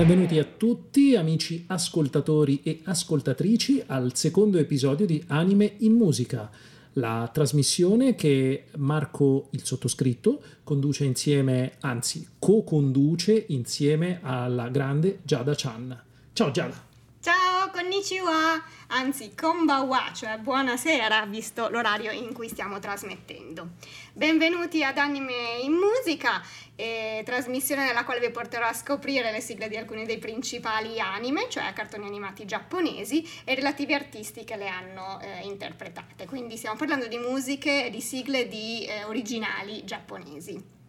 Benvenuti a tutti amici ascoltatori e ascoltatrici al secondo episodio di Anime in Musica, la trasmissione che Marco il sottoscritto conduce insieme, anzi co-conduce insieme alla grande Giada Chan. Ciao Giada! Konnichiwa, anzi konbawa, cioè buonasera, visto l'orario in cui stiamo trasmettendo. Benvenuti ad Anime in Musica, eh, trasmissione nella quale vi porterò a scoprire le sigle di alcuni dei principali anime, cioè cartoni animati giapponesi, e relativi artisti che le hanno eh, interpretate. Quindi stiamo parlando di musiche e di sigle di eh, originali giapponesi.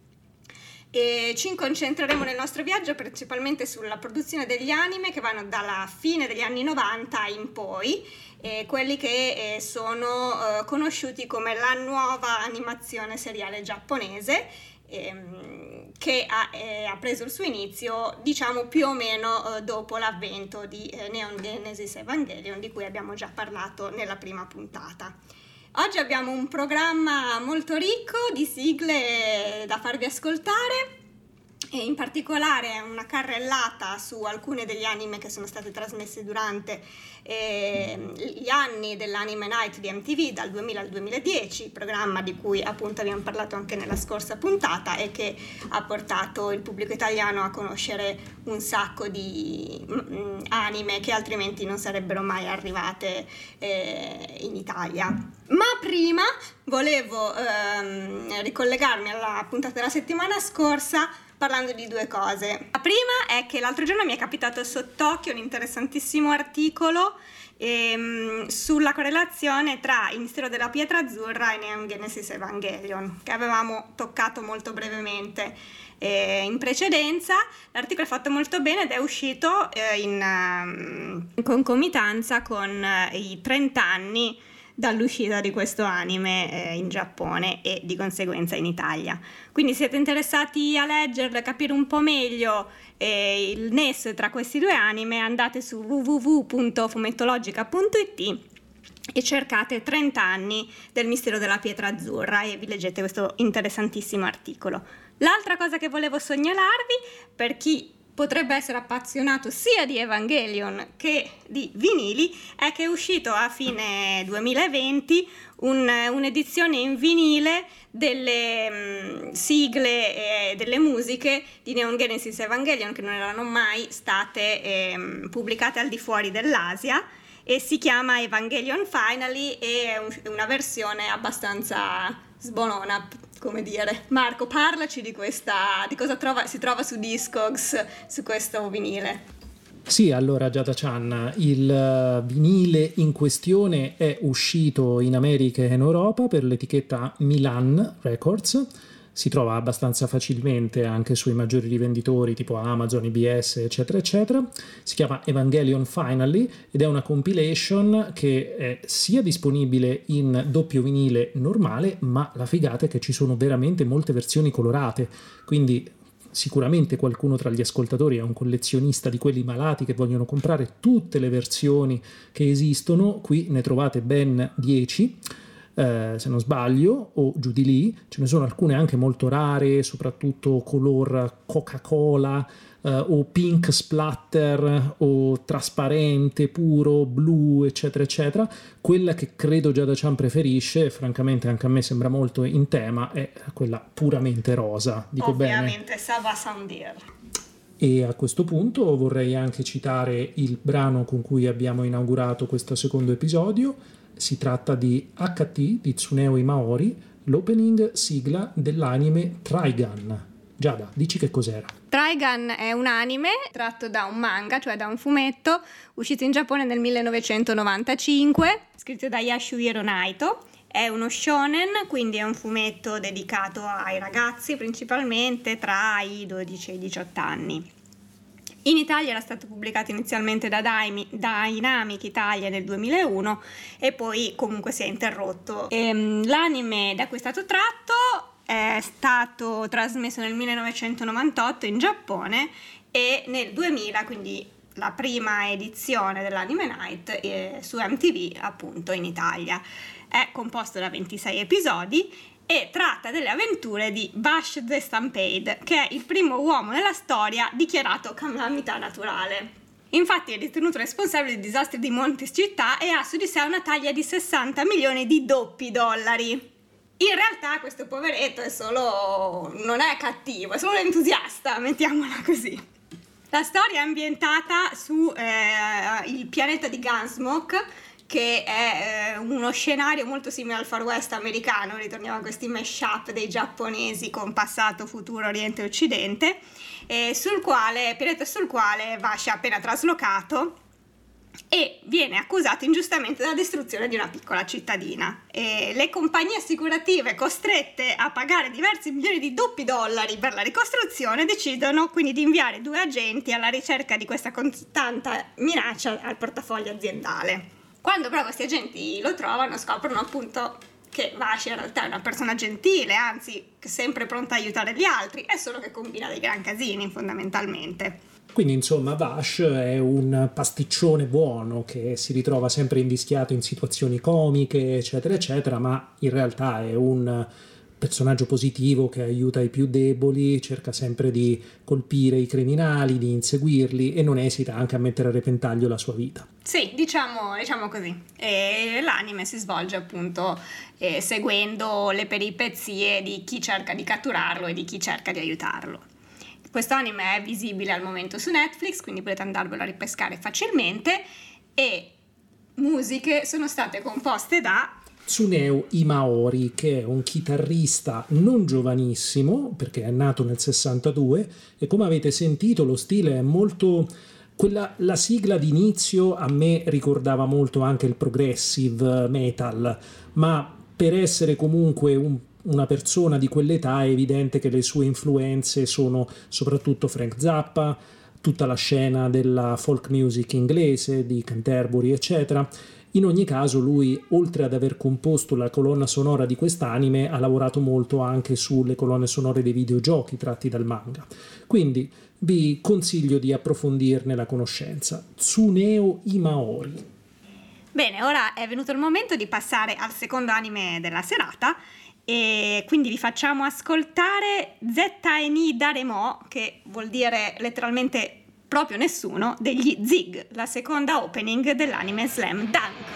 E ci concentreremo nel nostro viaggio principalmente sulla produzione degli anime che vanno dalla fine degli anni 90 in poi, eh, quelli che eh, sono eh, conosciuti come la nuova animazione seriale giapponese ehm, che ha, eh, ha, preso il suo inizio diciamo più o meno eh, dopo l'avvento di eh, Neon Genesis Evangelion di cui abbiamo già parlato nella prima puntata. Oggi abbiamo un programma molto ricco di sigle da farvi ascoltare e in particolare una carrellata su alcune degli anime che sono state trasmesse durante eh, gli anni dell'Anime Night di MTV dal 2000 al 2010, programma di cui appunto abbiamo parlato anche nella scorsa puntata e che ha portato il pubblico italiano a conoscere un sacco di mm, anime che altrimenti non sarebbero mai arrivate eh, in Italia. Ma prima volevo ehm, ricollegarmi alla puntata della settimana scorsa parlando di due cose. La prima è che l'altro giorno mi è capitato sott'occhio un interessantissimo articolo ehm, sulla correlazione tra il mistero della pietra azzurra e Neon Genesis Evangelion, che avevamo toccato molto brevemente eh, in precedenza. L'articolo è fatto molto bene ed è uscito eh, in, um, in, concomitanza con uh, i 30 anni dall'uscita di questo anime eh, in Giappone e di conseguenza in Italia. Quindi siete interessati a leggerlo e capire un po' meglio eh, il nesso tra questi due anime, andate su www.fumettologica.it e cercate 30 anni del mistero della pietra azzurra e vi leggete questo interessantissimo articolo. L'altra cosa che volevo segnalarvi, per chi potrebbe essere appassionato sia di Evangelion che di vinili è che è uscito a fine 2020 un, un'edizione in vinile delle mh, mm, sigle e delle musiche di Neon Genesis Evangelion che non erano mai state eh, pubblicate al di fuori dell'Asia e si chiama Evangelion Finally e è un, una versione abbastanza sbonona come dire. Marco, parlaci di questa, di cosa trova, si trova su Discogs, su questo vinile. Sì, allora Giada Chan, il eh, vinile in questione è uscito in America e in Europa per l'etichetta Milan Records si trova abbastanza facilmente anche sui maggiori rivenditori tipo Amazon, IBS, eccetera, eccetera. Si chiama Evangelion Finally ed è una compilation che è sia disponibile in doppio vinile normale, ma la figata è che ci sono veramente molte versioni colorate, quindi sicuramente qualcuno tra gli ascoltatori è un collezionista di quelli malati che vogliono comprare tutte le versioni che esistono, qui ne trovate ben 10 eh, se non sbaglio, o giù di lì. Ce ne sono alcune anche molto rare, soprattutto color Coca-Cola eh, o pink splatter o trasparente, puro, blu, eccetera, eccetera. Quella che credo Giada Chan preferisce, francamente anche a me sembra molto in tema, è quella puramente rosa. Dico Ovviamente, bene? ça va sans dire. E a questo punto vorrei anche citare il brano con cui abbiamo inaugurato questo secondo episodio, si tratta di HT di Tsuneo Maori, l'opening sigla dell'anime Trigun. Giada, dici che cos'era. Trigun è un anime tratto da un manga, cioè da un fumetto, uscito in Giappone nel 1995, scritto da Yashuhiro Naito. È uno shonen, quindi è un fumetto dedicato ai ragazzi principalmente tra i 12 e i 18 anni. In Italia era stato pubblicato inizialmente da Dynamic Italia nel 2001 e poi comunque si è interrotto. E, ehm, l'anime da cui è stato tratto è stato trasmesso nel 1998 in Giappone e nel 2000, quindi la prima edizione dell'Anime Night eh, su MTV appunto in Italia. È composto da 26 episodi e tratta delle avventure di Bash the Stampede, che è il primo uomo nella storia dichiarato calamità naturale. Infatti è ritenuto responsabile dei disastri di molte città e ha su di sé una taglia di 60 milioni di doppi dollari. In realtà questo poveretto è solo... non è cattivo, è solo entusiasta, mettiamola così. La storia è ambientata su eh, pianeta di Gunsmoke, che è eh, uno scenario molto simile al Far West americano, ritorniamo a questi mash-up dei giapponesi con passato, futuro, oriente e occidente, eh, sul quale, pianeta sul quale Vash è appena traslocato e viene accusato ingiustamente della distruzione di una piccola cittadina. E le compagnie assicurative costrette a pagare diversi milioni di doppi dollari per la ricostruzione decidono quindi di inviare due agenti alla ricerca di questa costante minaccia al portafoglio aziendale. Quando però questi agenti lo trovano scoprono appunto che Vash in realtà è una persona gentile, anzi sempre pronta a aiutare gli altri, è solo che combina dei gran casini fondamentalmente. Quindi insomma Vash è un pasticcione buono che si ritrova sempre invischiato in situazioni comiche, eccetera, eccetera, ma in realtà è un personaggio positivo che aiuta i più deboli, cerca sempre di colpire i criminali, di inseguirli e non esita anche a mettere a repentaglio la sua vita. Sì, diciamo, diciamo così. E l'anime si svolge appunto eh, seguendo le peripezie di chi cerca di catturarlo e di chi cerca di aiutarlo. Questo anime è visibile al momento su Netflix, quindi potete andarvelo a ripescare facilmente e musiche sono state composte da Tsuneo Imaori, che è un chitarrista non giovanissimo, perché è nato nel 62, e come avete sentito lo stile è molto... Quella, la sigla d'inizio a me ricordava molto anche il progressive metal, ma per essere comunque un, una persona di quell'età è evidente che le sue influenze sono soprattutto Frank Zappa, tutta la scena della folk music inglese, di Canterbury, eccetera in ogni caso lui, oltre ad aver composto la colonna sonora di quest'anime, ha lavorato molto anche sulle colonne sonore dei videogiochi tratti dal manga. Quindi vi consiglio di approfondirne la conoscenza. Tsuneo Imaori. Bene, ora è venuto il momento di passare al secondo anime della serata e quindi vi facciamo ascoltare ZNI Daremo, che vuol dire letteralmente proprio nessuno, degli Zig, la seconda opening dell'anime Slam Dunk.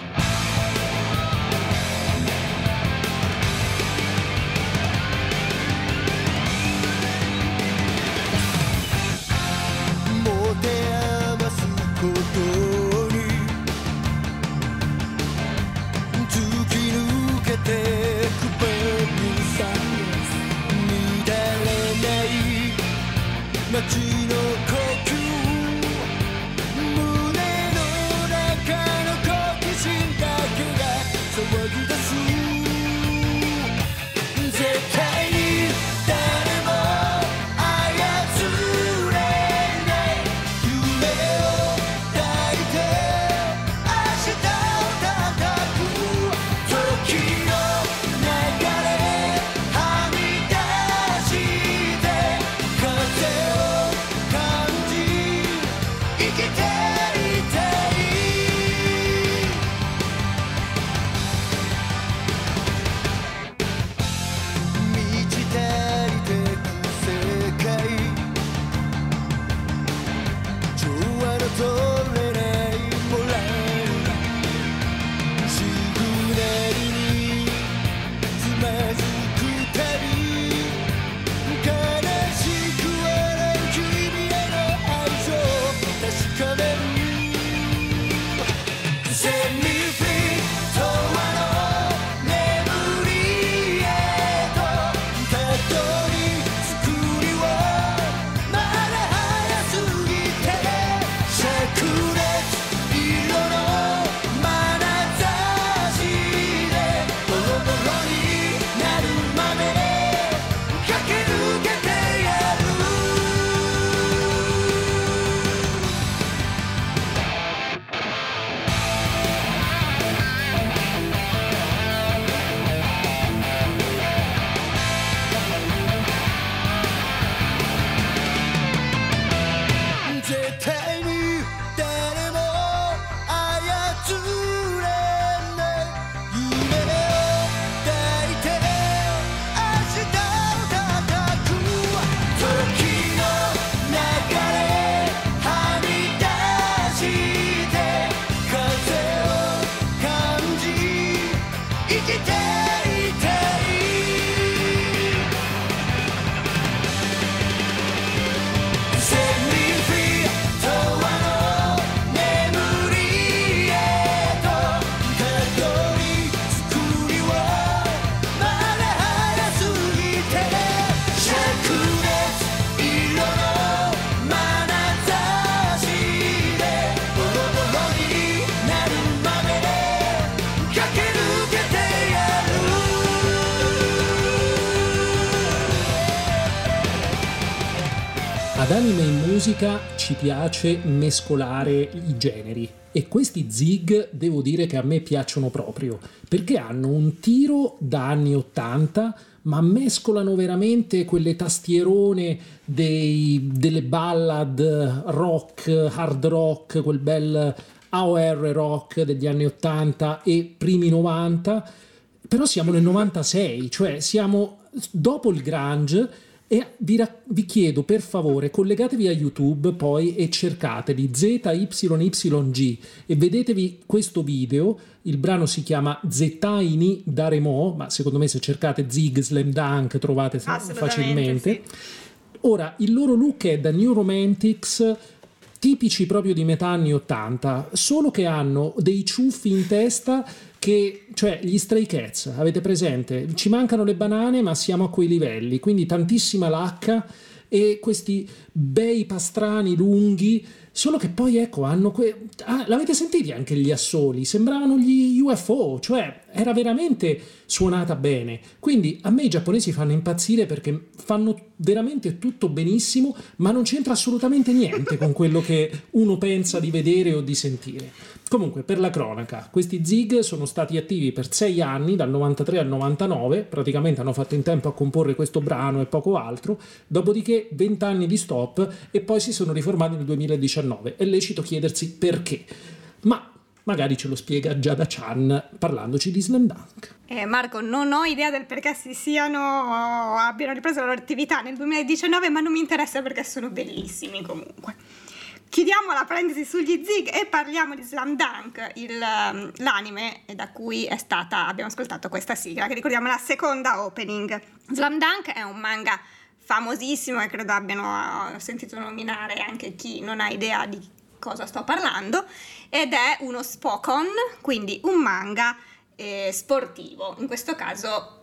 Musica ci piace mescolare i generi e questi zig devo dire che a me piacciono proprio perché hanno un tiro da anni 80 ma mescolano veramente quelle tastierone dei, delle ballad rock, hard rock, quel bel AOR rock degli anni 80 e primi 90 però siamo nel 96 cioè siamo dopo il grunge e vi, ra- vi, chiedo per favore, collegatevi a YouTube poi e cercatevi ZYYG e vedetevi questo video. Il brano si chiama Zetaini da Remo, ma secondo me se cercate Zig Slam Dunk trovate facilmente. Sì. Ora, il loro look è da New Romantics tipici proprio di metà anni 80, solo che hanno dei ciuffi in testa che, cioè gli stray cats, avete presente? Ci mancano le banane ma siamo a quei livelli, quindi tantissima lacca e questi bei pastrani lunghi Solo che poi ecco, hanno que... ah, l'avete sentiti anche gli assoli? Sembravano gli UFO, cioè era veramente suonata bene. Quindi a me i giapponesi fanno impazzire perché fanno veramente tutto benissimo, ma non c'entra assolutamente niente con quello che uno pensa di vedere o di sentire. Comunque, per la cronaca, questi Zig sono stati attivi per sei anni, dal 93 al 99, praticamente hanno fatto in tempo a comporre questo brano e poco altro, dopodiché 20 anni di stop e poi si sono riformati nel 2019. È lecito chiedersi perché, ma magari ce lo spiega Giada Chan parlandoci di Slam Dunk. Eh, Marco, non ho idea del perché si siano abbiano ripreso la loro attività nel 2019, ma non mi interessa perché sono bellissimi comunque. Chiudiamo la parentesi sugli zig e parliamo di Slam Dunk, il, um, l'anime da cui è stata, abbiamo ascoltato questa sigla, che ricordiamo la seconda opening. Slam Dunk è un manga famosissimo e credo abbiano sentito nominare anche chi non ha idea di cosa sto parlando, ed è uno Spokon, quindi un manga eh, sportivo, in questo caso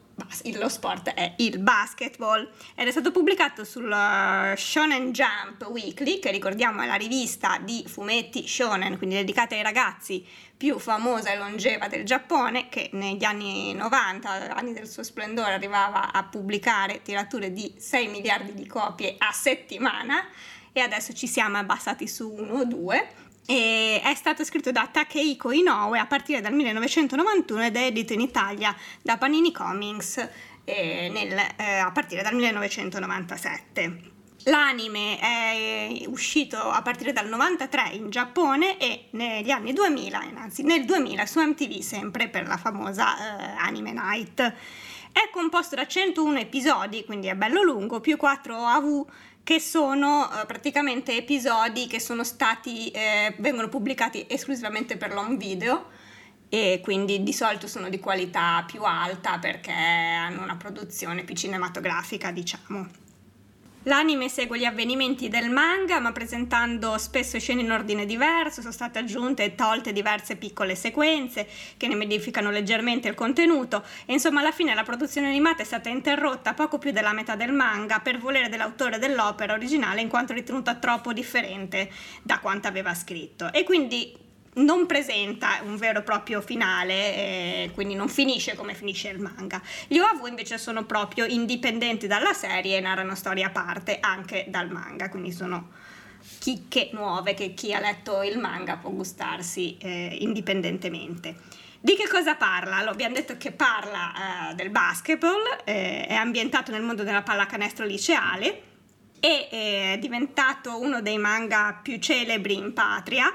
lo sport è il basketball. Ed è stato pubblicato sul uh, Shonen Jump Weekly, che ricordiamo è la rivista di fumetti shonen, quindi dedicata ai ragazzi più famosa e longeva del Giappone, che negli anni 90, anni del suo splendore, arrivava a pubblicare tirature di 6 miliardi di copie a settimana e adesso ci siamo abbassati su 1 o 2 e è stato scritto da Takehiko Inoue a partire dal 1991 ed è edito in Italia da Panini Comics eh, nel, eh, a partire dal 1997. L'anime è uscito a partire dal 93 in Giappone e negli anni 2000, anzi nel 2000 su MTV sempre per la famosa eh, Anime Night. È composto da 101 episodi, quindi è bello lungo, più 4 AV che sono eh, praticamente episodi che sono stati, eh, vengono pubblicati esclusivamente per l'home video e quindi di solito sono di qualità più alta perché hanno una produzione più cinematografica, diciamo. L'anime segue gli avvenimenti del manga, ma presentando spesso scene in ordine diverso, sono state aggiunte e tolte diverse piccole sequenze che ne modificano leggermente il contenuto. E insomma alla fine la produzione animata è stata interrotta poco più della metà del manga per volere dell'autore dell'opera originale in quanto ritenuta troppo differente da quanto aveva scritto. E quindi non presenta un vero e proprio finale, eh, quindi non finisce come finisce il manga. Gli OAV invece sono proprio indipendenti dalla serie e narrano storie a parte anche dal manga, quindi sono chicche nuove che chi ha letto il manga può gustarsi eh, indipendentemente. Di che cosa parla? Allora, abbiamo detto che parla eh, del basketball, eh, è ambientato nel mondo della pallacanestro liceale e è diventato uno dei manga più celebri in patria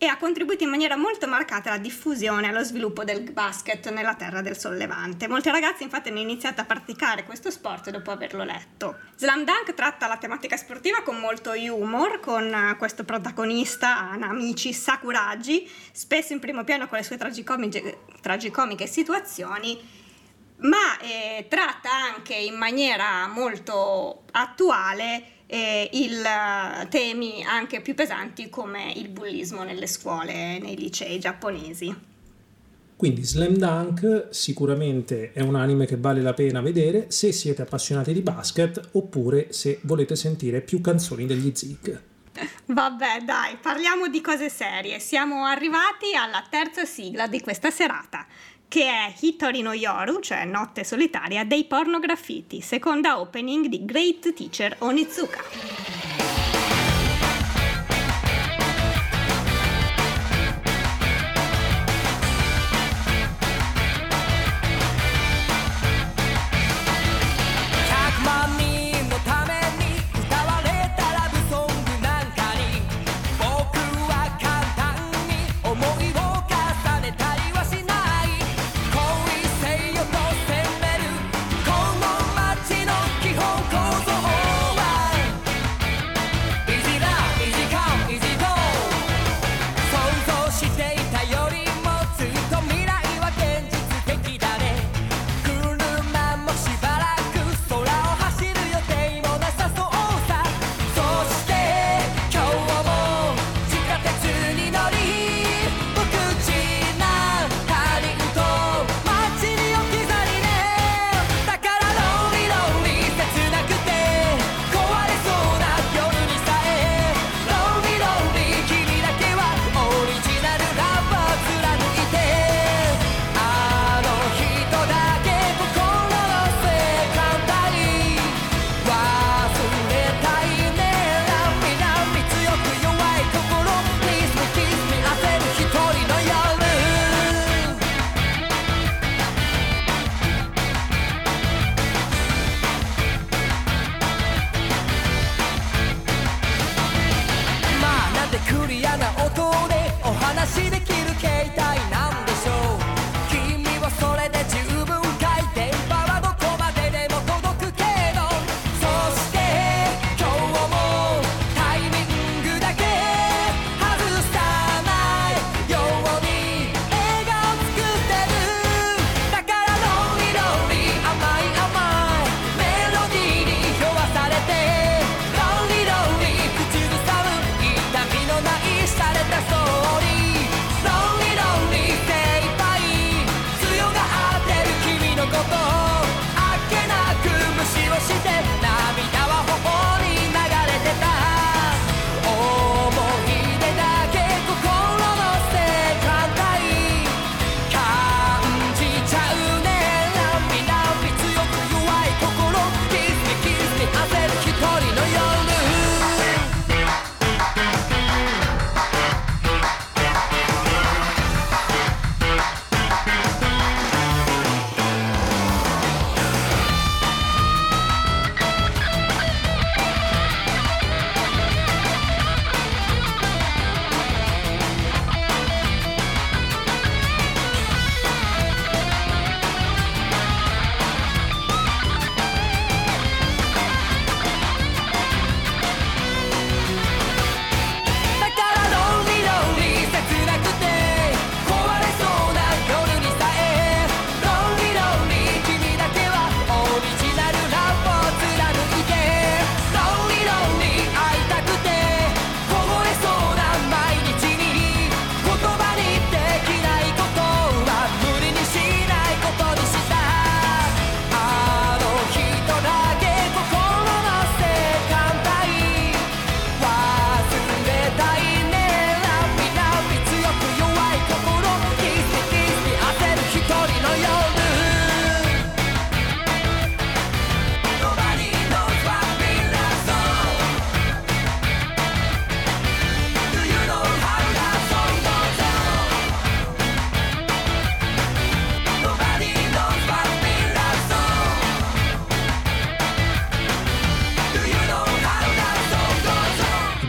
e ha contribuito in maniera molto marcata alla diffusione e allo sviluppo del basket nella terra del sollevante. Molti ragazzi infatti hanno iniziato a praticare questo sport dopo averlo letto. Slam Dunk tratta la tematica sportiva con molto humor, con eh, questo protagonista Anamichi Sakuragi, spesso in primo piano con le sue tragicomiche, tragicomiche situazioni, ma eh, tratta anche in maniera molto attuale eh, il, temi anche più pesanti come il bullismo nelle scuole, nei licei giapponesi. Quindi Slam Dunk sicuramente è un anime che vale la pena vedere se siete appassionati di basket oppure se volete sentire più canzoni degli Zig. Vabbè, dai, parliamo di cose serie. Siamo arrivati alla terza sigla di questa serata che è Hitori no Yoru, cioè Notte solitaria, dei pornografiti, seconda opening di Great Teacher Onizuka.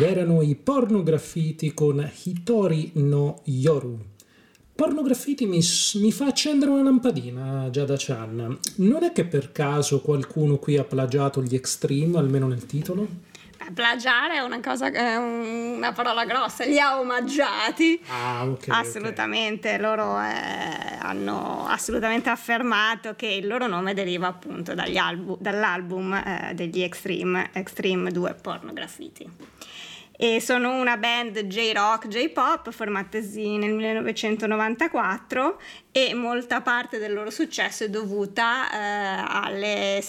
Abbiamo i porno graffiti con Hitori no Yoru. Porno graffiti mi, mi fa accendere una lampadina, Giada Chan. Non è che per caso qualcuno qui ha plagiato gli Extreme, almeno nel titolo? plagiare è una cosa, è una parola grossa, li ha omaggiati. Ah, ok. Assolutamente, okay. loro eh, hanno assolutamente affermato che il loro nome deriva appunto albu- dall'album eh, degli Extreme, Extreme 2 Porno Graffiti. E sono una band J-rock, J-pop formatasi nel 1994 e molta parte del loro successo è dovuta eh, alle,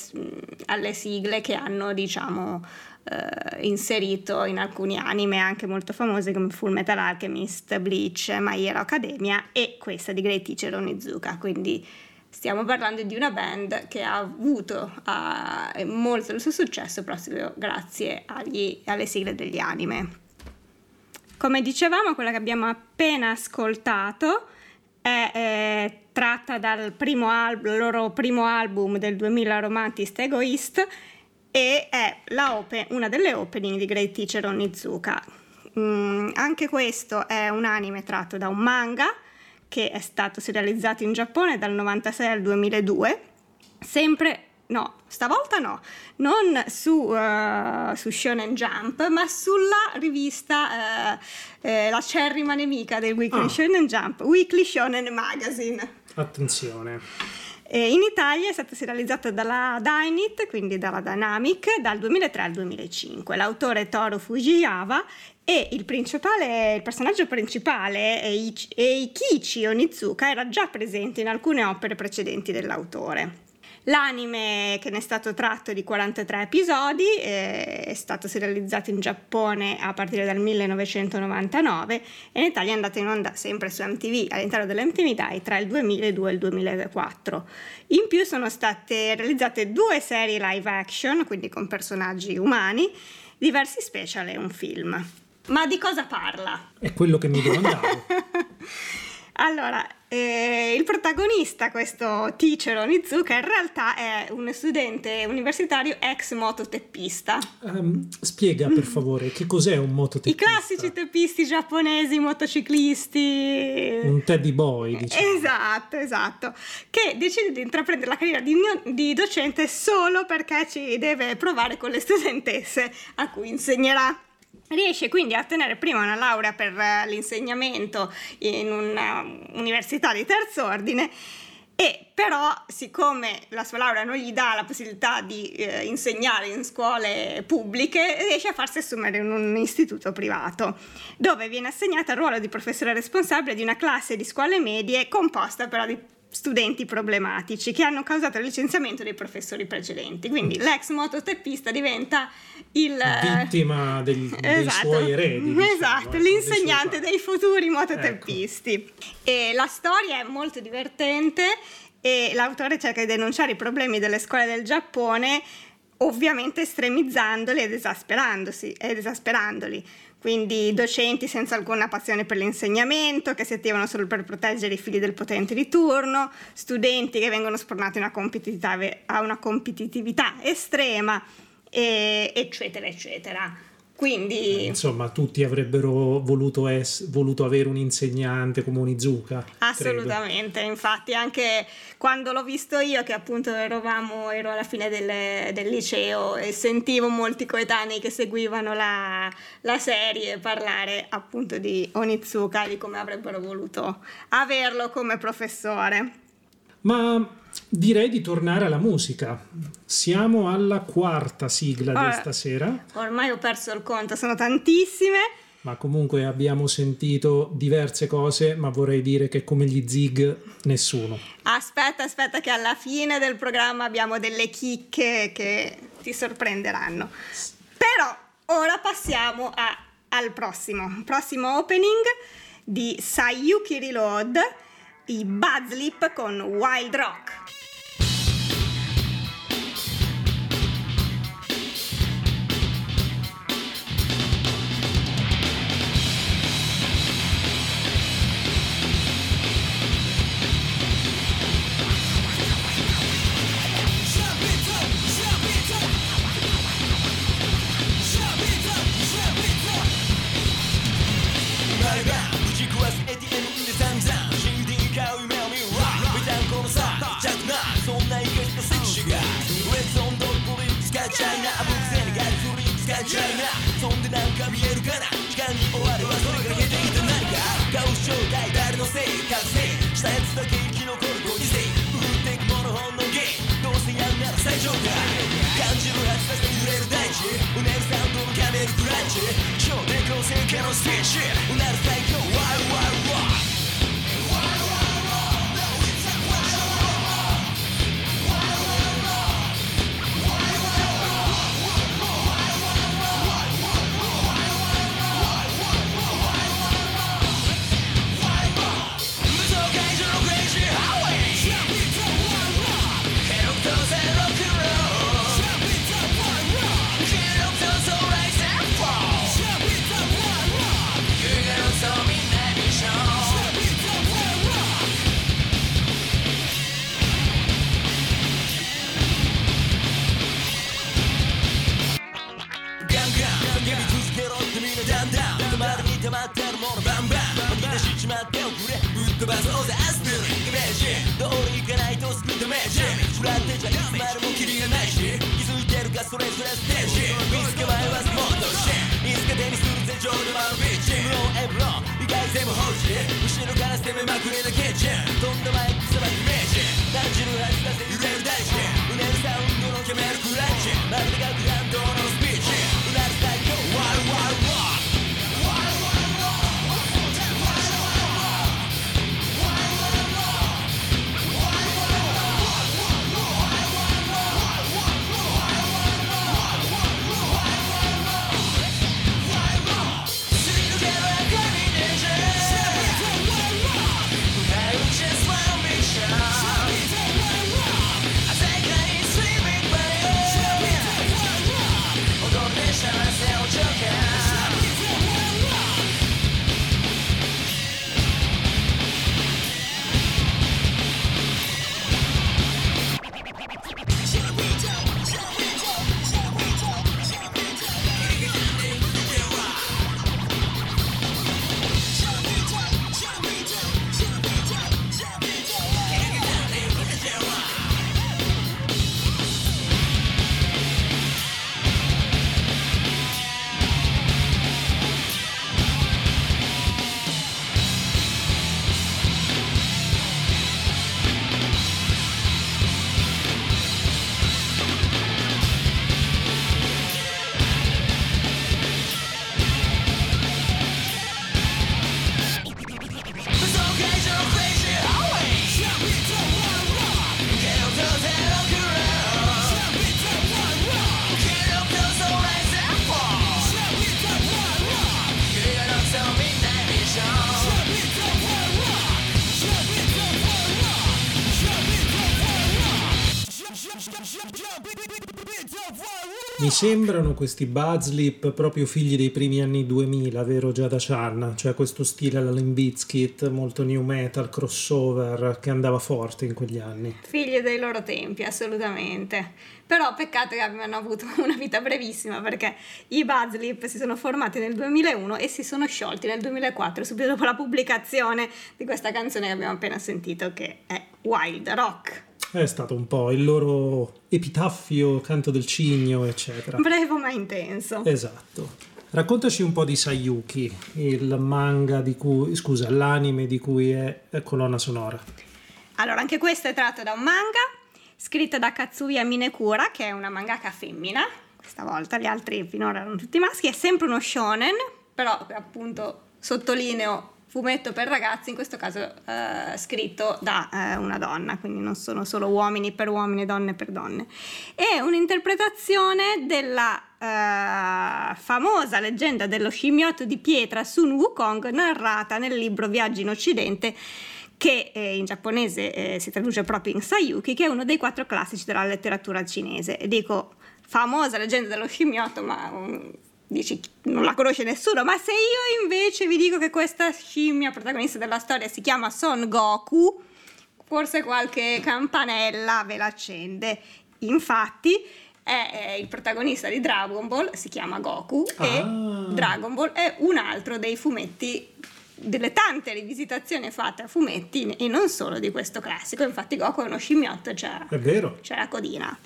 alle sigle che hanno, diciamo, eh, inserito in alcuni anime anche molto famose come Full Metal Alchemist, Bleach, My Hero Academia e questa di Great Teacher Onizuka, quindi stiamo parlando di una band che ha avuto uh, molto del suo successo proprio grazie agli, alle sigle degli anime. Come dicevamo, quella che abbiamo appena ascoltato è, è tratta dal primo al- loro primo album del 2000 Romantist Egoist e è open, una delle opening di Great Teacher Onizuka. Mm, anche questo è un anime tratto da un manga che è stato serializzato in Giappone dal 96 al 2002, sempre no, stavolta no, non su, uh, su Shonen Jump, ma sulla rivista, uh, eh, la cerrima nemica del Weekly oh. Shonen Jump, Weekly Shonen Magazine. Attenzione. In Italia è stata serializzata dalla Dynit, quindi dalla Dynamic, dal 2003 al 2005. L'autore è Toru Fujiyawa e il, il personaggio principale, Eikichi Onizuka, era già presente in alcune opere precedenti dell'autore. L'anime che ne è stato tratto di 43 episodi eh, è stato serializzato in Giappone a partire dal 1999 e in Italia è andato in onda sempre su MTV all'interno dell'MTV Dai tra il 2002 e il 2004. In più sono state realizzate due serie live action, quindi con personaggi umani, diversi special e un film. Ma di cosa parla? È quello che mi domandavo. allora, eh, il protagonista, questo teacher Onizuka, in realtà è un studente universitario ex mototeppista. Um, spiega per favore che cos'è un mototeppista? I classici teppisti giapponesi, motociclisti. Un teddy boy, diciamo. Esatto, esatto. Che decide di intraprendere la carriera di, di docente solo perché ci deve provare con le studentesse a cui insegnerà. Riesce quindi a ottenere prima una laurea per eh, l'insegnamento in un'università di terzo ordine e però siccome la sua laurea non gli dà la possibilità di eh, insegnare in scuole pubbliche, riesce a farsi assumere in un istituto privato, dove viene assegnata il ruolo di professore responsabile di una classe di scuole medie composta però di studenti problematici che hanno causato il licenziamento dei professori precedenti. Quindi mm. l'ex mototeppista diventa il vittima degli, esatto, dei suoi eredi. Diciamo, esatto, ecco, l'insegnante dei, dei, futuri mototeppisti. Ecco. E la storia è molto divertente e l'autore cerca di denunciare i problemi delle scuole del Giappone, ovviamente estremizzandoli ed ed esasperandoli quindi docenti senza alcuna passione per l'insegnamento, che si attivano solo per proteggere i figli del potente di turno, studenti che vengono spornati a una competitività, a una competitività estrema, e, eccetera, eccetera. Quindi... Eh, insomma, tutti avrebbero voluto, es- voluto avere un insegnante come Onizuka. Assolutamente, credo. infatti anche quando l'ho visto io, che appunto eravamo, ero alla fine del, del liceo e sentivo molti coetanei che seguivano la, la serie parlare appunto di Onizuka di come avrebbero voluto averlo come professore. Ma direi di tornare alla musica. Siamo alla quarta sigla Ora, di stasera. Ormai ho perso il conto, sono tantissime. Ma comunque abbiamo sentito diverse cose, ma vorrei dire che come gli zig nessuno. Aspetta, aspetta che alla fine del programma abbiamo delle chicche che ti sorprenderanno. Però ora passiamo a, al prossimo, prossimo opening di Sayuki Reload i Buzzlip con Wild Rock. ジャイナそんでなんか見えるかな時間に終わればそれが出ていた何か顔正体誰のせい覚醒したやつだけ生き残るご時世売ってくもの本能ゲーどうせやんなら最上階感じるはずだして揺れる大地うねるサウンドのキャメルクランチ超電光線化のステージうなる最強 sembrano questi Buzzlip proprio figli dei primi anni 2000, vero Giada Chan? Cioè questo stile alla Limp Bizkit, molto new metal, crossover, che andava forte in quegli anni. Figli dei loro tempi, assolutamente. Però peccato che abbiano avuto una vita brevissima perché i Buzzlip si sono formati nel 2001 e si sono sciolti nel 2004, subito dopo la pubblicazione di questa canzone che abbiamo appena sentito, che è Wild Rock. È stato un po' il loro epitaffio, canto del cigno, eccetera. Brevo ma intenso. Esatto. Raccontaci un po' di Sayuki, il manga di cui, scusa, l'anime di cui è è colonna sonora. Allora, anche questo è tratto da un manga scritto da Katsuya Minekura, che è una mangaka femmina. Questa volta gli altri finora erano tutti maschi. È sempre uno shonen, però appunto sottolineo fumetto per ragazzi, in questo caso eh, scritto da eh, una donna, quindi non sono solo uomini per uomini, donne per donne. È un'interpretazione della eh, famosa leggenda dello scimmiotto di pietra Sun Wukong narrata nel libro Viaggi in Occidente che eh, in giapponese eh, si traduce proprio in Sayuki, che è uno dei quattro classici della letteratura cinese. Dico famosa leggenda dello scimmiotto, ma um, dici non la conosce nessuno, ma se io invece vi dico che questa scimmia protagonista della storia si chiama Son Goku, forse qualche campanella ve la accende. Infatti è, è il protagonista di Dragon Ball, si chiama Goku Ah. e Dragon Ball è un altro dei fumetti delle tante rivisitazioni fatte a fumetti e non solo di questo classico. Infatti, Goku è uno scimmiotto, c'era, È vero. c'è la codina.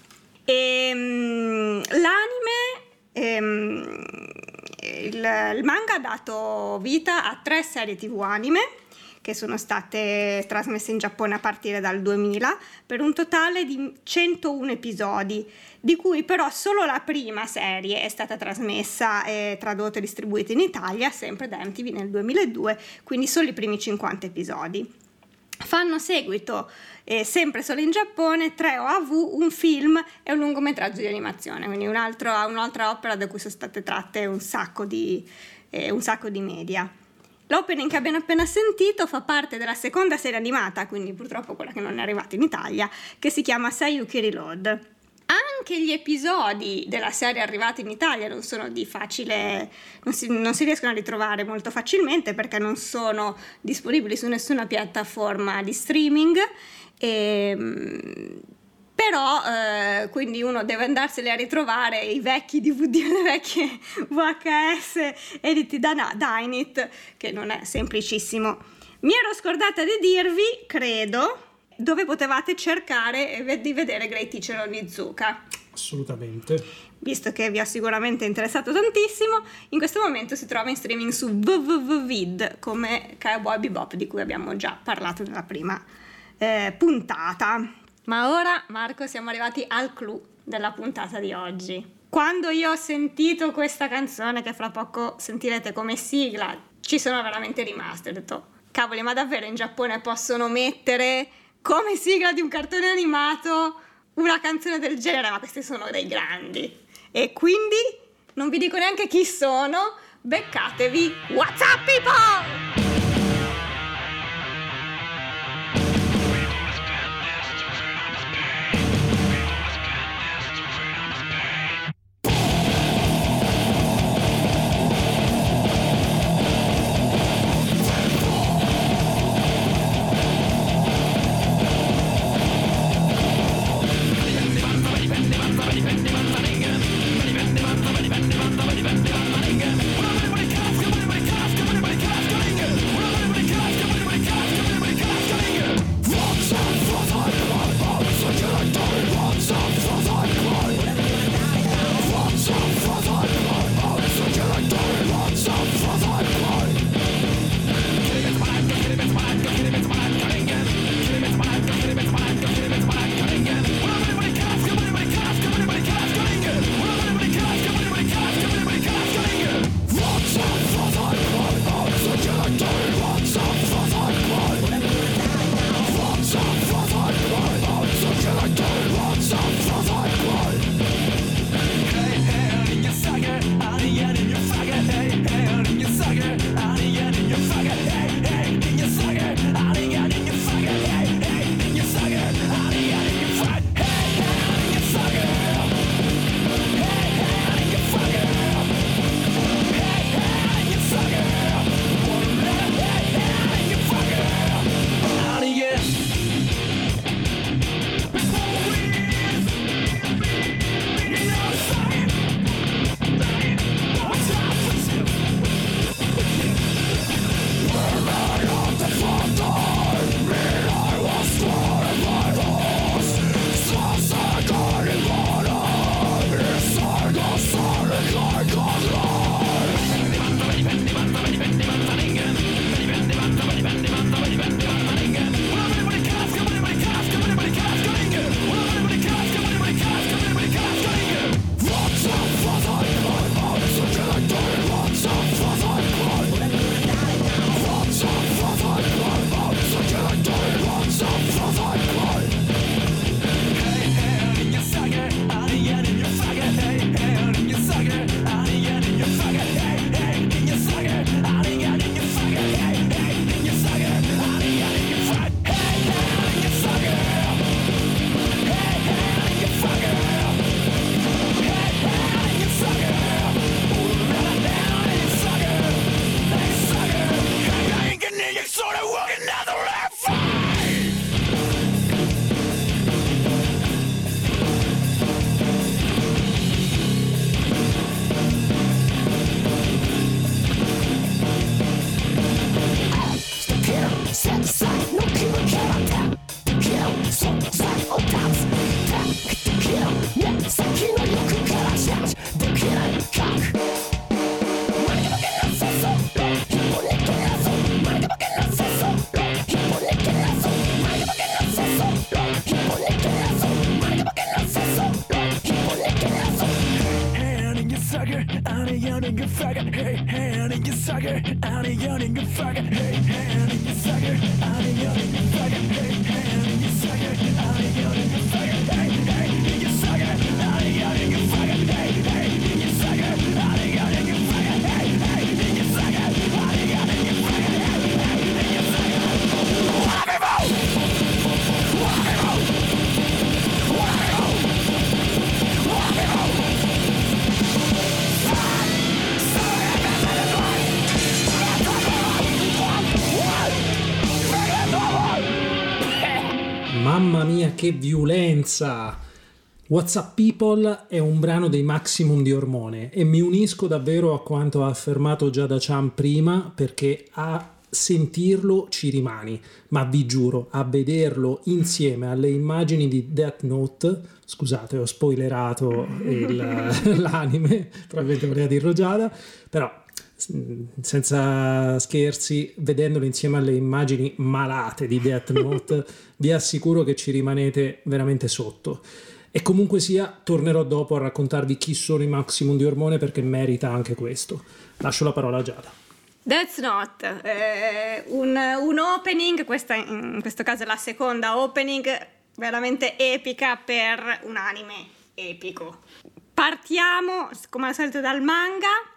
E, mm, l'anime, ehm, il, il manga ha dato vita a tre serie tv anime che sono state trasmesse in Giappone a partire dal 2000 per un totale di 101 episodi, di cui però solo la prima serie è stata trasmessa e tradotta e distribuita in Italia, sempre da MTV nel 2002, quindi solo i primi 50 episodi. Fanno seguito, eh, sempre solo in Giappone, tre OAV, un film e un lungometraggio di animazione, quindi un altro- un'altra opera da cui sono state tratte un sacco di, eh, un sacco di media. L'opening che abbiamo appena sentito fa parte della seconda serie animata, quindi purtroppo quella che non è arrivata in Italia, che si chiama Sayuki Reload. Anche gli episodi della serie arrivati in Italia non sono di facile, non si, non si riescono a ritrovare molto facilmente perché non sono disponibili su nessuna piattaforma di streaming. E, però eh, quindi uno deve andarseli a ritrovare i vecchi DVD, le vecchie VHS editi da Dynit, che non è semplicissimo. Mi ero scordata di dirvi, credo, dove potevate cercare di vedere Great Teacher Onizuka. Assolutamente. Visto che vi ha sicuramente interessato tantissimo, in questo momento si trova in streaming su www.vid come Cowboy Bebop di cui abbiamo già parlato nella prima eh, puntata. Ma ora, Marco, siamo arrivati al clou della puntata di oggi. Quando io ho sentito questa canzone, che fra poco sentirete come sigla, ci sono veramente rimasto. Ho detto, cavoli, ma davvero in Giappone possono mettere come sigla di un cartone animato una canzone del genere? Ma questi sono dei grandi. E quindi non vi dico neanche chi sono, beccatevi What's up people! Che violenza! WhatsApp People è un brano dei Maximum di Ormone e mi unisco davvero a quanto ha affermato Giada Chan prima perché a sentirlo ci rimani, ma vi giuro, a vederlo insieme alle immagini di Death Note, scusate ho spoilerato il- l'anime, probabilmente voleva dirlo Giada, però senza scherzi, vedendolo insieme alle immagini malate di Death Note, vi assicuro che ci rimanete veramente sotto. E comunque sia, tornerò dopo a raccontarvi chi sono i Maximum di Ormone perché merita anche questo. Lascio la parola a Giada. That's not eh, un, un opening, questa in questo caso è la seconda opening veramente epica per un anime epico. Partiamo come al solito dal manga.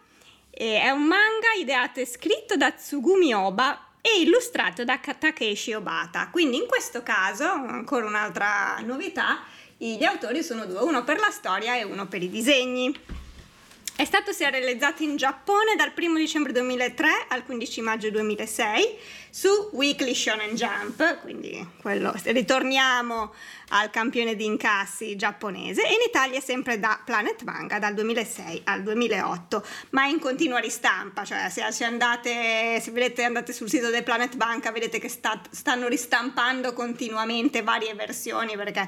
È un manga ideato e scritto da Tsugumi Oba e illustrato da Takeshi Obata. Quindi in questo caso, ancora un'altra novità, gli autori sono due, uno per la storia e uno per i disegni. È stato serializzato in Giappone dal 1 dicembre 2003 al 15 maggio 2006 su Weekly Shonen Jump, quindi quello, ritorniamo al campione di incassi giapponese, e in Italia sempre da Planet Manga dal 2006 al 2008, ma in continua ristampa, cioè se, andate, se vedete, andate sul sito del Planet Manga vedete che sta- stanno ristampando continuamente varie versioni perché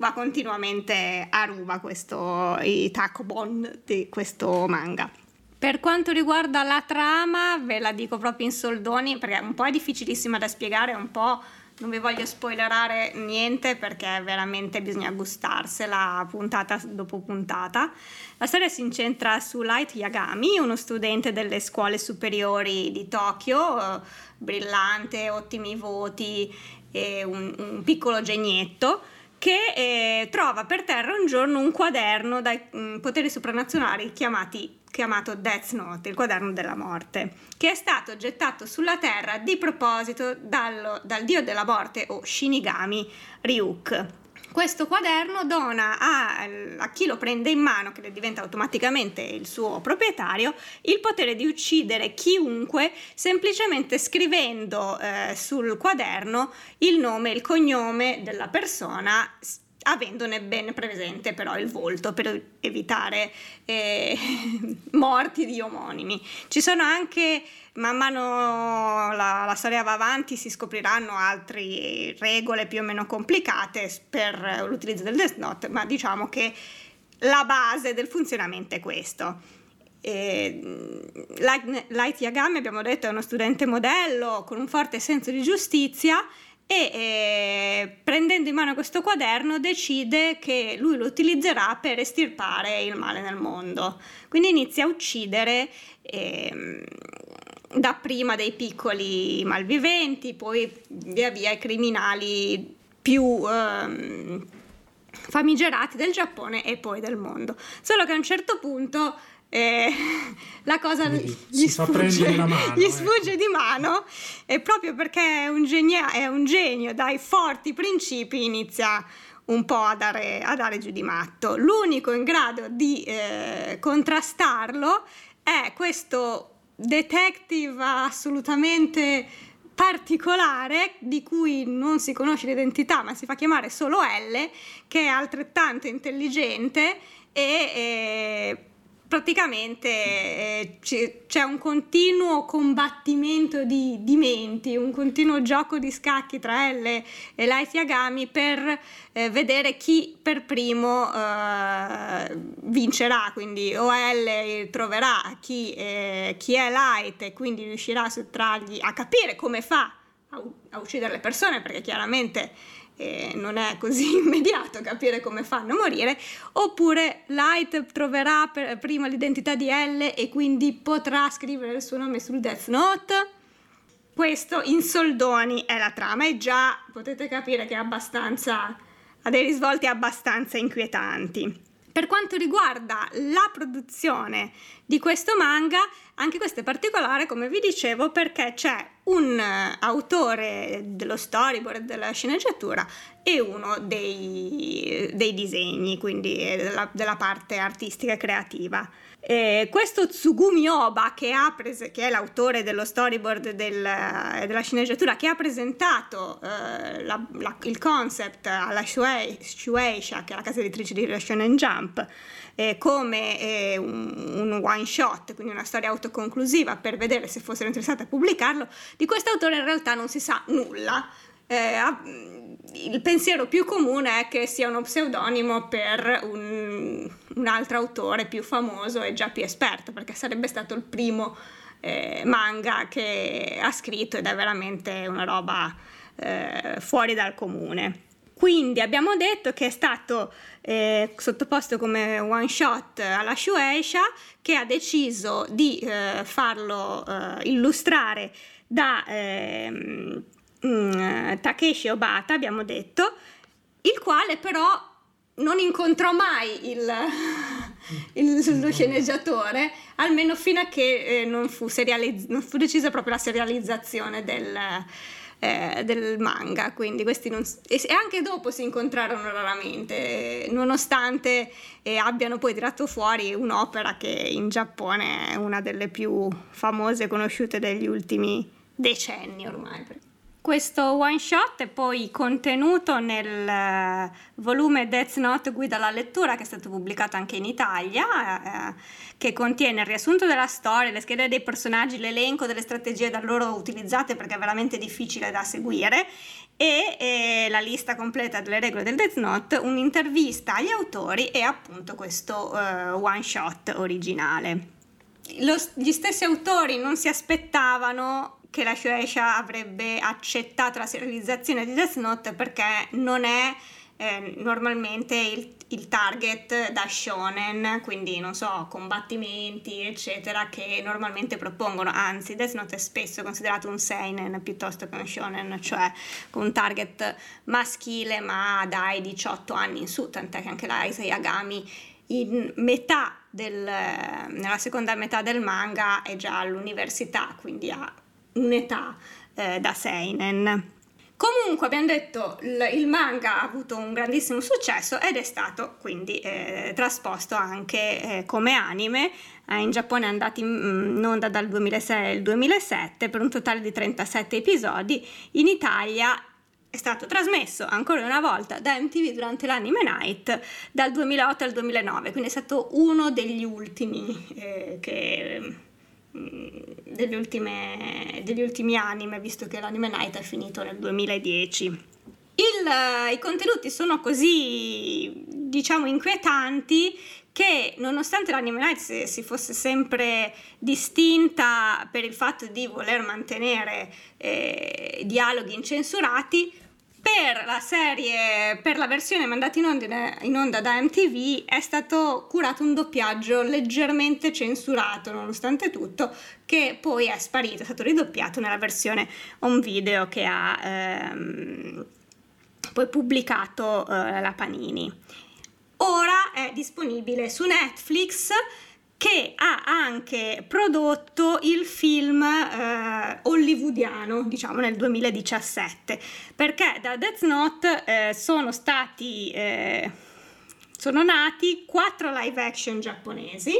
va continuamente a ruba questo, i takobon di questo manga. Per quanto riguarda la trama, ve la dico proprio in soldoni perché un po' è difficilissima da spiegare, un po' non vi voglio spoilerare niente perché veramente bisogna gustarsela puntata dopo puntata. La storia si incentra su Light Yagami, uno studente delle scuole superiori di Tokyo, eh, brillante, ottimi voti e un, un piccolo genietto che eh, trova per terra un giorno un quaderno dai mm, poteri sopranazionali chiamati, chiamato Death Note, il quaderno della morte, che è stato gettato sulla terra di proposito dallo- dal dio della morte o Shinigami Ryuk. Questo quaderno dona a, a chi lo prende in mano, che diventa automaticamente il suo proprietario, il potere di uccidere chiunque semplicemente scrivendo eh, sul quaderno il nome e il cognome della persona avendone ben presente però il volto per evitare eh, morti di omonimi. Ci sono anche, man mano la, la storia va avanti, si scopriranno altre regole più o meno complicate per l'utilizzo del Death Note, ma diciamo che la base del funzionamento è questo. Light, Light Yagami, abbiamo detto, è uno studente modello con un forte senso di giustizia e eh, prendendo in mano questo quaderno decide che lui lo utilizzerà per estirpare il male nel mondo. Quindi inizia a uccidere ehm, dapprima dei piccoli malviventi, poi via via i criminali più ehm, famigerati del Giappone e poi del mondo. Solo che a un certo punto eh, la cosa Quindi gli sfugge, mano, gli ecco. sfugge di mano e proprio perché è un, genia- è un genio dai forti principi inizia un po' a dare, a dare giù di matto. L'unico in grado di eh, contrastarlo è questo detective assolutamente particolare di cui non si conosce l'identità ma si fa chiamare solo L che è altrettanto intelligente e eh, praticamente eh, c'è, un continuo combattimento di, di menti, un continuo gioco di scacchi tra L e Light Yagami per eh, vedere chi per primo eh, vincerà, quindi o L troverà chi, eh, chi è Light e quindi riuscirà a sottrargli, a capire come fa a, a uccidere le persone perché chiaramente eh, non è così immediato capire come fanno a morire, oppure Light troverà per, prima l'identità di L e quindi potrà scrivere il suo nome sul Death Note. Questo in soldoni è la trama e già potete capire che è abbastanza, ha dei risvolti abbastanza inquietanti. Per quanto riguarda la produzione di questo manga, anche questo è particolare, come vi dicevo, perché c'è un uh, autore dello storyboard, della sceneggiatura e uno dei, dei disegni, quindi della, della parte artistica e creativa. Eh, questo Tsugumi Oba, che, prese- che, è l'autore dello storyboard del, della sceneggiatura, che ha presentato eh, la, la, il concept alla Shuei, Shueisha, che è la casa editrice di Shonen Jump, eh, come eh, un, un, one shot, quindi una storia autoconclusiva per vedere se fossero interessati a pubblicarlo, di questo autore in realtà non si sa nulla. Eh, il pensiero più comune è che sia uno pseudonimo per un, un, altro autore più famoso e già più esperto, perché sarebbe stato il primo eh, manga che ha scritto ed è veramente una roba eh, fuori dal comune. Quindi abbiamo detto che è stato eh, sottoposto come one shot alla Shueisha che ha deciso di eh, farlo eh, illustrare da ehm, mm, Takeshi Obata, abbiamo detto, il quale però non incontrò mai il, il, lo sceneggiatore, almeno fino a che eh, non, fu serializz- non, fu decisa proprio la serializzazione del, eh, del manga. Quindi questi non, e, anche dopo si incontrarono raramente, nonostante eh, abbiano poi tirato fuori un'opera che in Giappone è una delle più famose e conosciute degli ultimi decenni ormai. Questo one shot è poi contenuto nel eh, volume Death Note Guida alla lettura che è stato pubblicato anche in Italia, eh, che contiene il riassunto della storia, le schede dei personaggi, l'elenco delle strategie da loro utilizzate perché è veramente difficile da seguire e eh, la lista completa delle regole del Death Note, un'intervista agli autori e appunto questo eh, one shot originale. Lo, gli stessi autori non si aspettavano che la Shueisha avrebbe accettato la serializzazione di Death Note perché non è eh, normalmente il, il, target da shonen, quindi non so, combattimenti, eccetera, che normalmente propongono. Anzi, Death Note è spesso considerato un seinen piuttosto che un shonen, cioè con un target maschile ma dai 18 anni in su, tant'è che anche la Isai Yagami in metà del, nella seconda metà del manga è già all'università, quindi ha un'età eh, da Seinen. Comunque abbiamo detto il, manga ha avuto un grandissimo successo ed è stato quindi eh, trasposto anche eh, come anime. Eh, in Giappone è andato in, mm, in onda dal 2006 al 2007 per un totale di 37 episodi. In Italia è stato trasmesso ancora una volta da MTV durante l'Anime Night dal 2008 al 2009, quindi è stato uno degli ultimi eh, che degli, ultime, degli ultimi anime, visto che l'anime Night è finito nel 2010. Il, I contenuti sono così, diciamo, inquietanti che nonostante l'anime Night si, si, fosse sempre distinta per il fatto di voler mantenere eh, dialoghi incensurati, per la serie, per la versione mandata in onda, in onda, da MTV è stato curato un doppiaggio leggermente censurato nonostante tutto che poi è sparito, è stato ridoppiato nella versione on video che ha ehm, poi pubblicato eh, la Panini. Ora è disponibile su Netflix che ha anche prodotto il film eh, hollywoodiano, diciamo nel 2017, perché da Death Note eh, sono stati, eh, sono nati quattro live action giapponesi,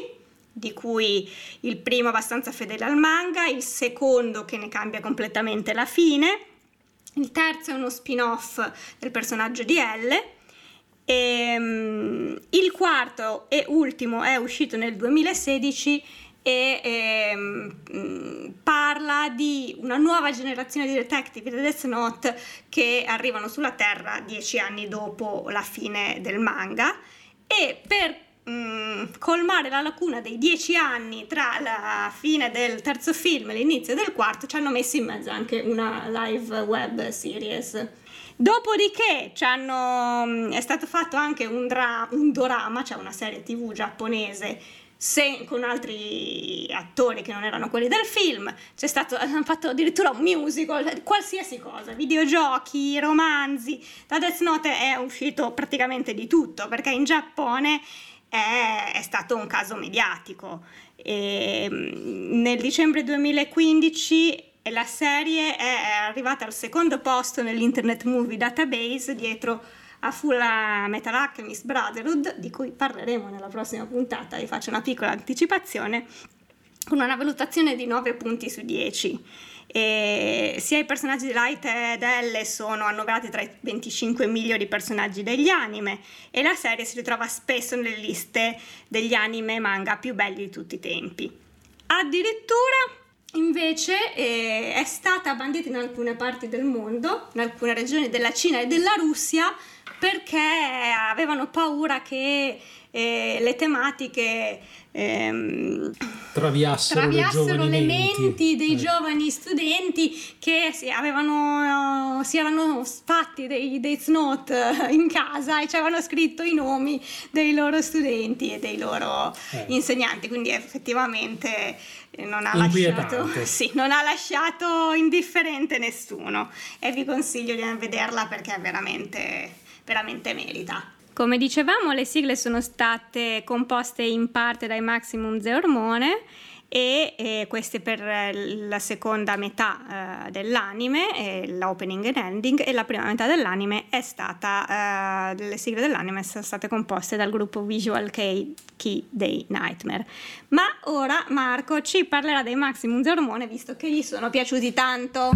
di cui il primo abbastanza fedele al manga, il secondo che ne cambia completamente la fine, il terzo è uno spin-off del personaggio di L, e, um, il quarto e ultimo è uscito nel 2016 e ehm, parla di una nuova generazione di detective di Death Note che arrivano sulla Terra dieci anni dopo la fine del manga e per mh, colmare la lacuna dei dieci anni tra la fine del terzo film e l'inizio del quarto, ci hanno messo in mezzo anche una live web series. Dopodiché hanno, mm, è stato fatto anche un, dra- un dorama, cioè una serie tv giapponese se, con altri attori che non erano quelli del film, c'è stato, hanno fatto addirittura un musical, qualsiasi cosa, videogiochi, romanzi, da Death Note è uscito praticamente di tutto, perché in Giappone è, è stato un caso mediatico. E, mm, nel dicembre 2015 la serie è arrivata al secondo posto nell'Internet Movie Database dietro a Full Metal Alchemist Brotherhood, di cui parleremo nella prossima puntata, vi faccio una piccola anticipazione, con una valutazione di 9 punti su 10. E sia i personaggi di Light ed Elle sono annoverati tra i 25 migliori personaggi degli anime e la serie si ritrova spesso nelle liste degli anime e manga più belli di tutti i tempi. Addirittura invece eh, è stata bandita in alcune parti del mondo, in alcune regioni della Cina e della Russia, perché avevano paura che eh, le tematiche ehm, traviassero, traviassero le, le menti dei eh. giovani studenti che si, avevano, si erano fatti dei Death Note in casa e ci avevano scritto i nomi dei loro studenti e dei loro eh. insegnanti, quindi effettivamente eh, non ha, lasciato, sì, non ha lasciato indifferente nessuno e vi consiglio di vederla perché è veramente veramente merita. Come dicevamo, le sigle sono state composte in parte dai Maximum The Ormone e eh, queste per la seconda metà eh, dell'anime, eh, l'opening and ending, e la prima metà dell'anime è stata, eh, le sigle dell'anime sono state composte dal gruppo Visual Kei, Key Day Nightmare. Ma ora Marco ci parlerà dei Maximum The Ormone visto che gli sono piaciuti tanto.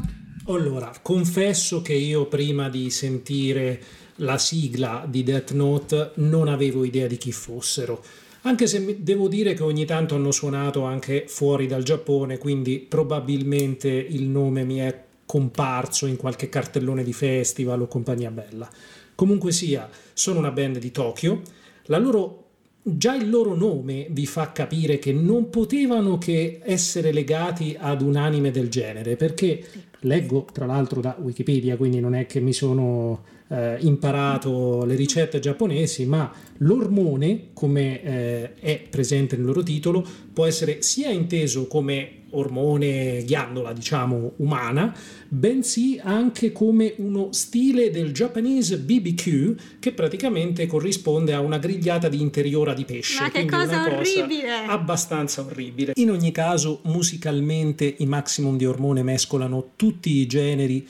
Allora, confesso che io prima di sentire la sigla di Death Note non avevo idea di chi fossero. Anche se devo dire che ogni tanto hanno suonato anche fuori dal Giappone, quindi probabilmente il nome mi è comparso in qualche cartellone di festival o compagnia bella. Comunque sia, sono una band di Tokyo. Loro, già il loro nome vi fa capire che non potevano che essere legati ad un anime del genere, perché leggo tra l'altro da Wikipedia, quindi non è che mi sono eh, imparato le ricette giapponesi, ma l'ormone, come eh, è presente nel loro titolo, può essere sia inteso come ormone ghiandola, diciamo, umana, bensì anche come uno stile del Japanese BBQ che praticamente corrisponde a una grigliata di interiora di pesce. Ma che cosa orribile! Cosa abbastanza orribile. In ogni caso, musicalmente i Maximum di Ormone mescolano tutti i generi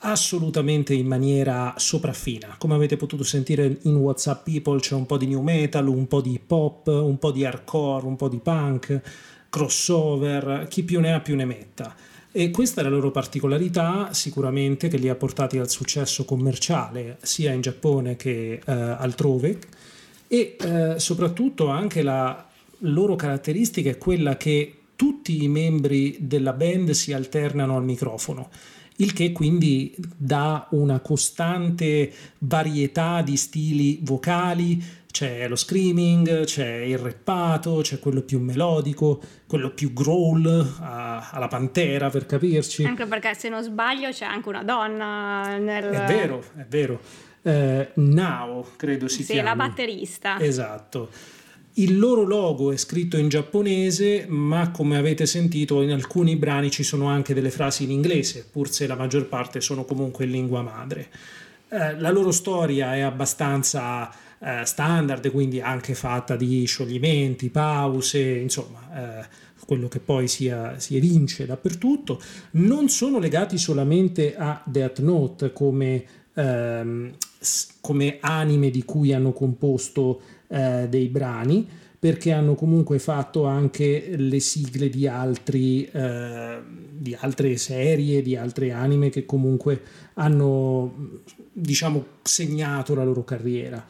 assolutamente in maniera sopraffina. Come avete potuto sentire in WhatsApp People c'è un po' di new metal, un po' di pop, un po' di hardcore, un po' di punk, crossover, chi più ne ha più ne metta. E questa è la loro particolarità sicuramente che li ha portati al successo commerciale sia in Giappone che eh, altrove e eh, soprattutto anche la loro caratteristica è quella che tutti i membri della band si alternano al microfono il che quindi dà una costante varietà di stili vocali, c'è lo screaming, c'è il rappato, c'è quello più melodico, quello più growl alla pantera per capirci. Anche perché se non sbaglio c'è anche una donna nel... È vero, è vero. Eh, Nao credo si sì, chiama. Sì, la batterista. Esatto. Il loro logo è scritto in giapponese, ma come avete sentito in alcuni brani ci sono anche delle frasi in inglese, pur se la maggior parte sono comunque in lingua madre. Eh, la loro storia è abbastanza eh, standard, quindi anche fatta di scioglimenti, pause, insomma, eh, quello che poi si, si evince dappertutto. Non sono legati solamente a Death Note come, ehm, come anime di cui hanno composto eh, dei brani perché hanno comunque fatto anche le sigle di, altri, eh, di altre serie, di altre anime che comunque hanno diciamo segnato la loro carriera.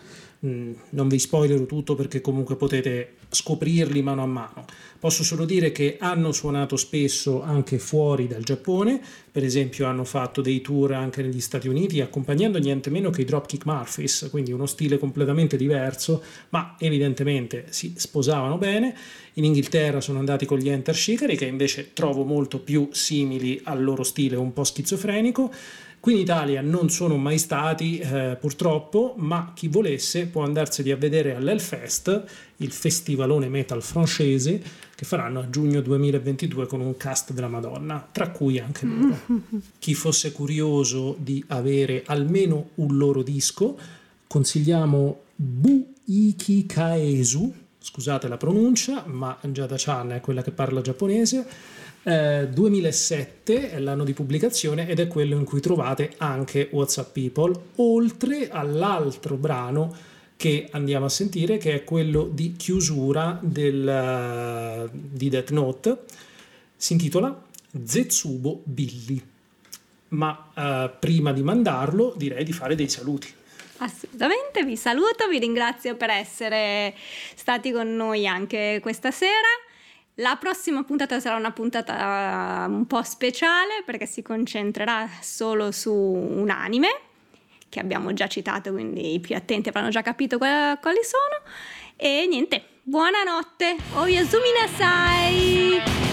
Mm, non vi spoilerò tutto perché comunque potete scoprirli mano a mano. Posso solo dire che hanno suonato spesso anche fuori dal Giappone, per esempio hanno fatto dei tour anche negli Stati Uniti accompagnando niente meno che i Dropkick Murphys, quindi uno stile completamente diverso, ma evidentemente si sposavano bene. In Inghilterra sono andati con gli Enter Shikari che invece trovo molto più simili al loro stile un po' schizofrenico. Qui in Italia non sono mai stati eh, purtroppo, ma chi volesse può andarseli a vedere all'Elfest, il festivalone metal francese che faranno a giugno 2022 con un cast della Madonna, tra cui anche loro. chi fosse curioso di avere almeno un loro disco, consigliamo Buiki Kaesu, scusate la pronuncia, ma Jada Chan è quella che parla giapponese eh, 2007 è l'anno di pubblicazione ed è quello in cui trovate anche WhatsApp People, oltre all'altro brano che andiamo a sentire, che è quello di chiusura del, uh, di Death Note. Si intitola Zetsubo Billy. Ma uh, prima di mandarlo direi di fare dei saluti. Assolutamente, vi saluto, vi ringrazio per essere stati con noi anche questa sera. La prossima puntata sarà una puntata un po' speciale perché si concentrerà solo su un anime che abbiamo già citato, quindi i più attenti avranno già capito quali sono. E niente, buonanotte, oyasumi nasai!